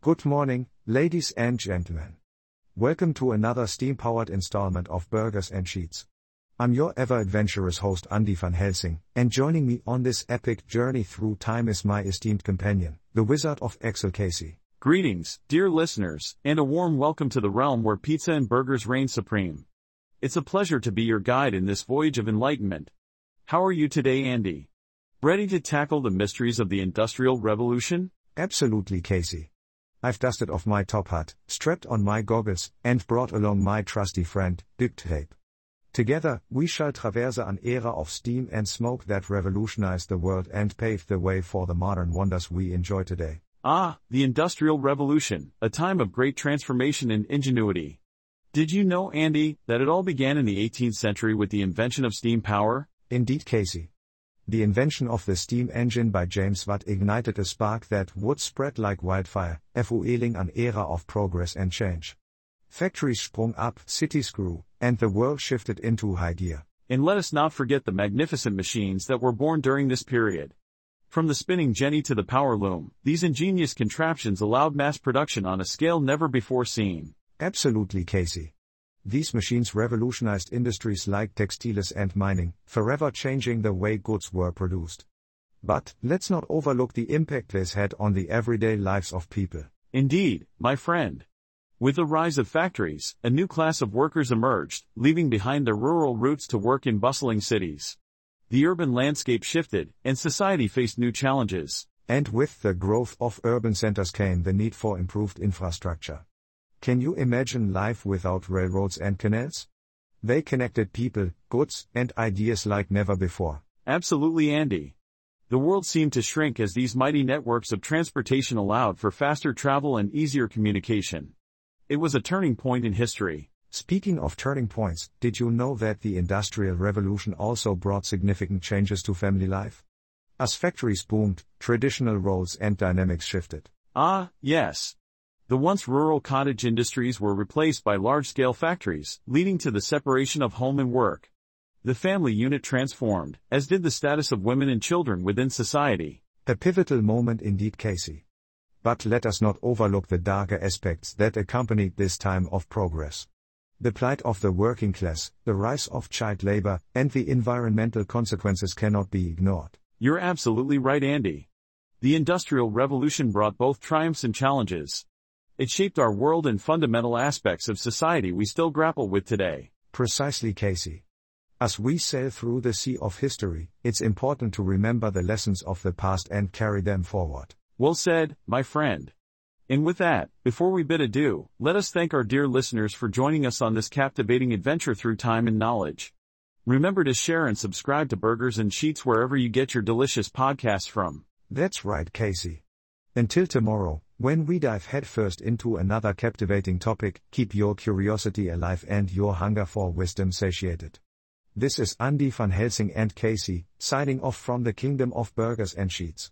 Good morning, ladies and gentlemen. Welcome to another steam powered installment of Burgers and Sheets. I'm your ever adventurous host Andy van Helsing, and joining me on this epic journey through time is my esteemed companion, the Wizard of Excel Casey. Greetings, dear listeners, and a warm welcome to the realm where pizza and burgers reign supreme. It's a pleasure to be your guide in this voyage of enlightenment. How are you today, Andy? Ready to tackle the mysteries of the Industrial Revolution? Absolutely, Casey. I've dusted off my top hat, strapped on my goggles, and brought along my trusty friend, duct tape. Together, we shall traverse an era of steam and smoke that revolutionized the world and paved the way for the modern wonders we enjoy today. Ah, the Industrial Revolution, a time of great transformation and ingenuity. Did you know, Andy, that it all began in the 18th century with the invention of steam power? Indeed, Casey. The invention of the steam engine by James Watt ignited a spark that would spread like wildfire, fueling an era of progress and change. Factories sprung up, cities grew, and the world shifted into high gear. And let us not forget the magnificent machines that were born during this period. From the spinning jenny to the power loom, these ingenious contraptions allowed mass production on a scale never before seen. Absolutely, Casey. These machines revolutionized industries like textiles and mining, forever changing the way goods were produced. But, let's not overlook the impact this had on the everyday lives of people. Indeed, my friend. With the rise of factories, a new class of workers emerged, leaving behind their rural roots to work in bustling cities. The urban landscape shifted, and society faced new challenges. And with the growth of urban centers came the need for improved infrastructure. Can you imagine life without railroads and canals? They connected people, goods, and ideas like never before. Absolutely, Andy. The world seemed to shrink as these mighty networks of transportation allowed for faster travel and easier communication. It was a turning point in history. Speaking of turning points, did you know that the Industrial Revolution also brought significant changes to family life? As factories boomed, traditional roles and dynamics shifted. Ah, yes. The once rural cottage industries were replaced by large-scale factories, leading to the separation of home and work. The family unit transformed, as did the status of women and children within society. A pivotal moment indeed, Casey. But let us not overlook the darker aspects that accompanied this time of progress. The plight of the working class, the rise of child labor, and the environmental consequences cannot be ignored. You're absolutely right, Andy. The Industrial Revolution brought both triumphs and challenges. It shaped our world and fundamental aspects of society we still grapple with today. Precisely, Casey. As we sail through the sea of history, it's important to remember the lessons of the past and carry them forward. Well said, my friend. And with that, before we bid adieu, let us thank our dear listeners for joining us on this captivating adventure through time and knowledge. Remember to share and subscribe to Burgers and Sheets wherever you get your delicious podcasts from. That's right, Casey. Until tomorrow, when we dive headfirst into another captivating topic, keep your curiosity alive and your hunger for wisdom satiated. This is Andy van Helsing and Casey, signing off from the kingdom of burgers and sheets.